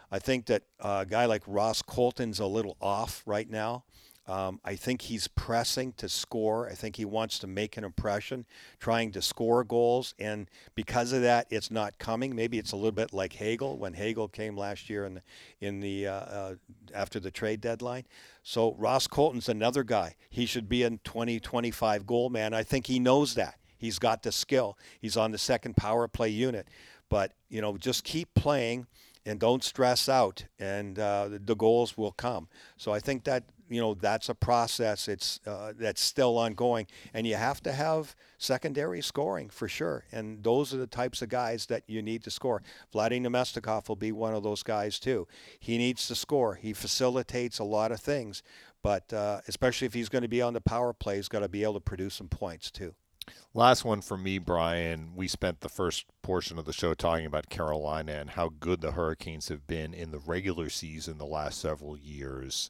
I think that uh, a guy like Ross Colton's a little off right now. Um, I think he's pressing to score. I think he wants to make an impression, trying to score goals, and because of that, it's not coming. Maybe it's a little bit like Hagel when Hagel came last year in the in the uh, uh, after the trade deadline. So Ross Colton's another guy. He should be a 20, 25 goal man. I think he knows that. He's got the skill. He's on the second power play unit, but you know, just keep playing and don't stress out, and uh, the goals will come. So I think that you know that's a process. It's uh, that's still ongoing, and you have to have secondary scoring for sure. And those are the types of guys that you need to score. Vladimir Namestnikov will be one of those guys too. He needs to score. He facilitates a lot of things, but uh, especially if he's going to be on the power play, he's got to be able to produce some points too. Last one for me, Brian. We spent the first portion of the show talking about Carolina and how good the Hurricanes have been in the regular season the last several years.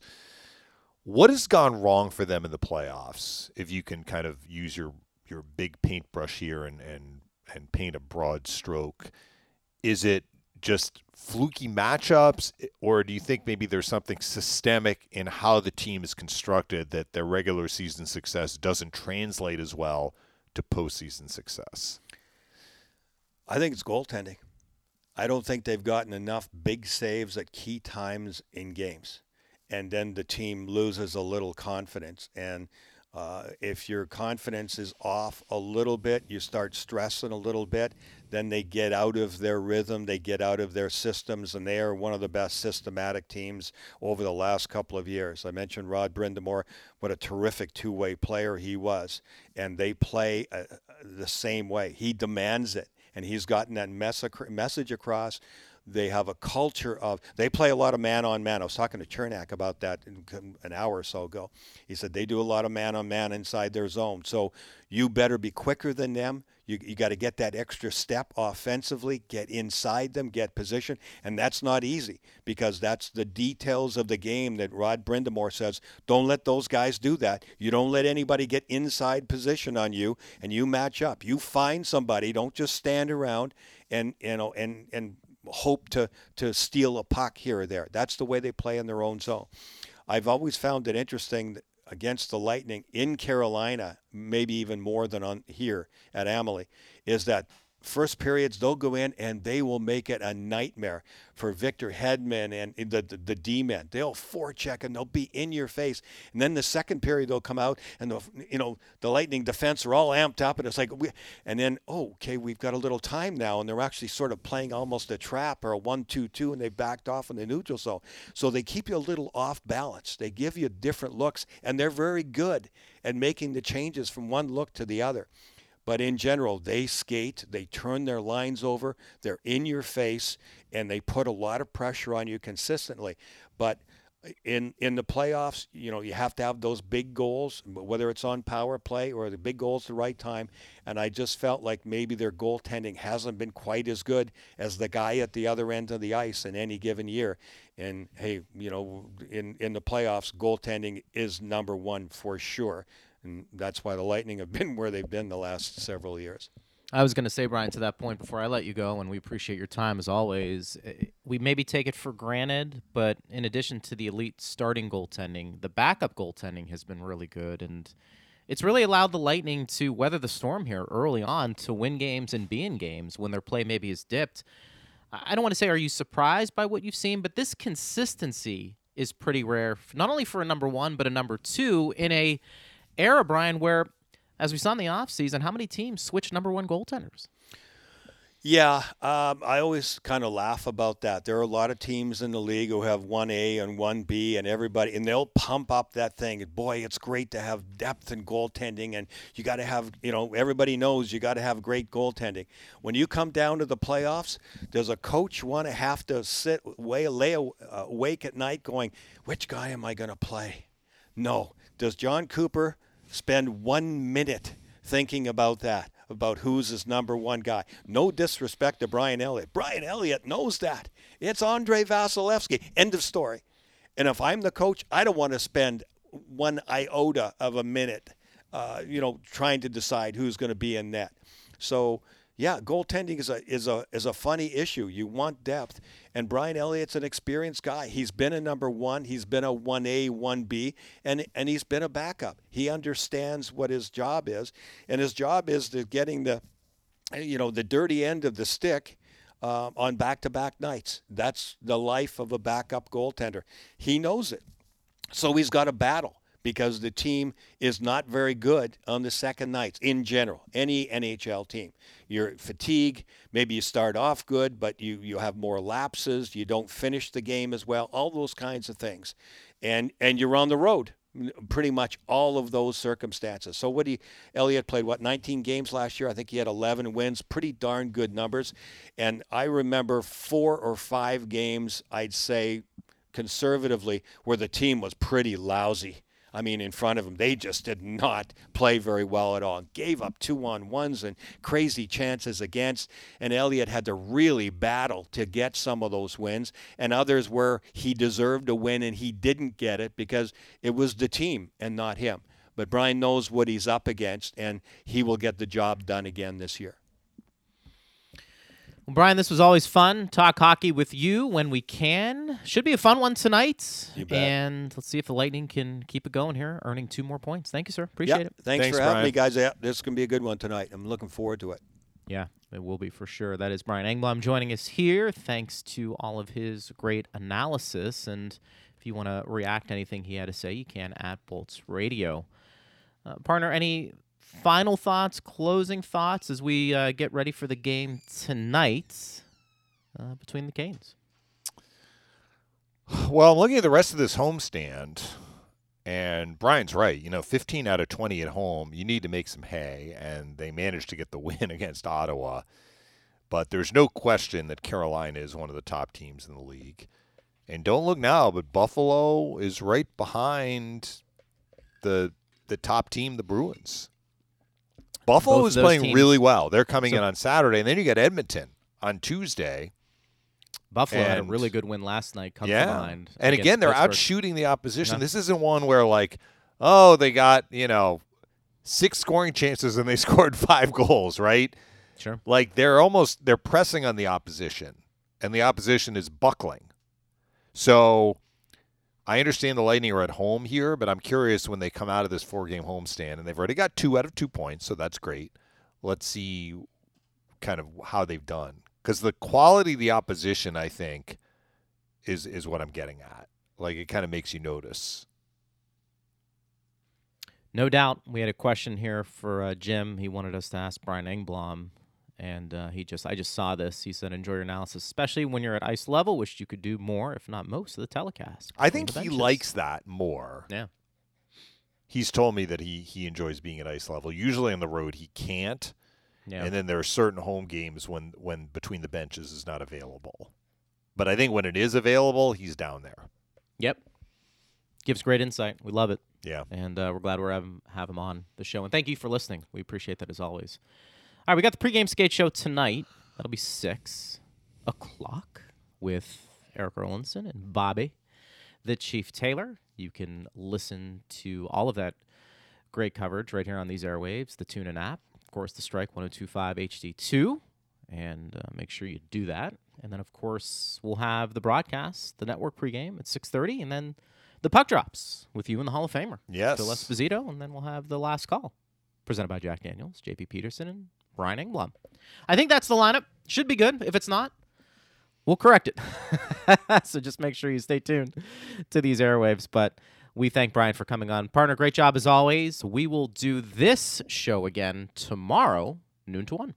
What has gone wrong for them in the playoffs? If you can kind of use your your big paintbrush here and and and paint a broad stroke, is it just fluky matchups, or do you think maybe there's something systemic in how the team is constructed that their regular season success doesn't translate as well to postseason success? I think it's goaltending. I don't think they've gotten enough big saves at key times in games and then the team loses a little confidence. And uh, if your confidence is off a little bit, you start stressing a little bit, then they get out of their rhythm, they get out of their systems, and they are one of the best systematic teams over the last couple of years. I mentioned Rod Brind'Amour, what a terrific two way player he was, and they play uh, the same way. He demands it, and he's gotten that message across they have a culture of they play a lot of man on man. I was talking to Cernak about that an hour or so ago. He said they do a lot of man on man inside their zone. So you better be quicker than them. You, you got to get that extra step offensively, get inside them, get position. And that's not easy because that's the details of the game that Rod Brind'Amour says. Don't let those guys do that. You don't let anybody get inside position on you and you match up. You find somebody. Don't just stand around and you know and and hope to, to steal a puck here or there. That's the way they play in their own zone. I've always found it interesting against the Lightning in Carolina, maybe even more than on here at Amalie, is that first periods they'll go in and they will make it a nightmare for Victor Hedman and the the, the D men. They'll forecheck and they'll be in your face. And then the second period they'll come out and the you know the Lightning defense are all amped up and it's like we, and then oh okay we've got a little time now and they're actually sort of playing almost a trap or a one-two-two and they backed off in the neutral zone. So they keep you a little off balance. They give you different looks and they're very good at making the changes from one look to the other. But in general, they skate, they turn their lines over, they're in your face, and they put a lot of pressure on you consistently. But uh, in in the playoffs, you know, you have to have those big goals, whether it's on power play or the big goals at the right time. And I just felt like maybe their goaltending hasn't been quite as good as the guy at the other end of the ice in any given year. And hey, you know, in in the playoffs, goaltending is number one for sure, and that's why the Lightning have been where they've been the last several years. I was going to say, Brian, to that point before I let you go, and we appreciate your time as always. eh, We maybe take it for granted, but in addition to the elite starting goaltending, the backup goaltending has been really good, and it's really allowed the Lightning to weather the storm here early on to win games and be in games when their play maybe is dipped. I I don't want to say, are you surprised by what you've seen, but this consistency is pretty rare, not only for a number one, but a number two in a era, Brian, where as we saw in the offseason, how many teams switch number one goaltenders? Yeah, um, I always kind of laugh about that. There are a lot of teams in the league who have one A and one B, and everybody, and they'll pump up that thing. Boy, it's great to have depth in goaltending, and you got to have, you know, everybody knows you got to have great goaltending. When you come down to the playoffs, does a coach want to have to sit, way, lay uh, awake at night, going, which guy am I going to play? No. Does John Cooper spend one minute thinking about that, about who's his number one guy? No disrespect to Brian Elliott. Brian Elliott knows that. It's Andrei Vasilevskiy. End of story. And if I'm the coach, I don't want to spend one iota of a minute, uh, you know, trying to decide who's going to be in net. So yeah, goaltending is a is a is a funny issue. You want depth, and Brian Elliott's an experienced guy. He's been a number one. He's been a one A, one B, and and he's been a backup. He understands what his job is, and his job is to getting the, you know, the dirty end of the stick. Uh, on back-to-back nights, that's the life of a backup goaltender. He knows it, so he's got a battle because the team is not very good on the second nights in general. Any NHL team, you're fatigue. Maybe you start off good, but you you have more lapses. You don't finish the game as well. All those kinds of things, and and you're on the road. Pretty much all of those circumstances. So what he Elliott played what 19 games last year. I think he had 11 wins. Pretty darn good numbers. And I remember four or five games. I'd say conservatively where the team was pretty lousy. I mean, in front of them. they just did not play very well at all. Gave up two on ones and crazy chances against. And Elliott had to really battle to get some of those wins. And others where he deserved a win and he didn't get it because it was the team and not him. But Brian knows what he's up against, and he will get the job done again this year. Well, Brian, this was always fun. Talk hockey with you when we can. Should be a fun one tonight. You bet. And let's see if the Lightning can keep it going here, earning two more points. Thank you, sir. Appreciate Yep. it. Thanks, Thanks, for having me, guys. Yeah, this is going to be a good one tonight. I'm looking forward to it. Yeah, it will be for sure. That is Brian Engblom joining us here. Thanks to all of his great analysis. And if you want to react to anything he had to say, you can at Bolts Radio. Uh, partner, any final thoughts, closing thoughts as we uh, get ready for the game tonight uh, between the Canes? Well, I'm looking at the rest of this homestand, and Brian's right. You know, 15 out of 20 at home, you need to make some hay, and they managed to get the win against Ottawa. But there's no question that Carolina is one of the top teams in the league. And don't look now, but Buffalo is right behind the the top team, the Bruins. Buffalo Both is playing teams- really well. They're coming So- in on Saturday, and then you got Edmonton on Tuesday. Buffalo had a really good win last night. Come yeah. to mind. And again, they're out shooting the opposition. Yeah. This isn't one where like, oh, they got, you know, six scoring chances and they scored five goals, right? Sure. Like they're almost they're pressing on the opposition and the opposition is buckling. So I understand the Lightning are at home here, but I'm curious when they come out of this four game homestand and they've already got two out of two points, so that's great. Let's see kind of how they've done. Because the quality of the opposition, I think, is is what I'm getting at. Like it kind of makes you notice. No doubt. We had a question here for uh, Jim. He wanted us to ask Brian Engblom, and uh, he just I just saw this. He said, "Enjoy your analysis, especially when you're at ice level. Wished you could do more, if not most, of the telecast." I think he likes that more. Yeah. He's told me that he he enjoys being at ice level. Usually on the road he can't. Yeah. And then there are certain home games when when between the benches is not available. But I think when it is available, he's down there. Yep. Gives great insight. We love it. Yeah. And uh, we're glad we're having have him on the show. And thank you for listening. We appreciate that as always. All right, we got the pregame skate show tonight. That'll be six o'clock with Erik Erlendsson and Bobby, the Chief Taylor. You can listen to all of that great coverage right here on these airwaves, the TuneIn app, of course, the Strike 1025 HD2, and uh, make sure you do that. And then, of course, we'll have the broadcast, the network pregame at 6:30, and then the puck drops with you and the Hall of Famer, Yes. Phil Esposito, and then we'll have the last call, presented by Jack Daniels, JP Peterson, and Brian Engblom. I think that's the lineup. Should be good. If it's not, we'll correct it. so just make sure you stay tuned to these airwaves. But we thank Brian for coming on. Partner, great job as always. We will do this show again tomorrow, noon to one.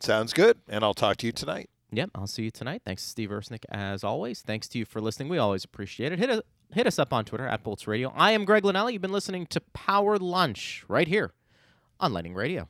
Sounds good. And I'll talk to you tonight. Yep, I'll see you tonight. Thanks to Steve Ersnick as always. Thanks to you for listening. We always appreciate it. Hit us, hit us up on Twitter at Bolts Radio. I am Greg Linnelli. You've been listening to Power Lunch right here on Lightning Radio.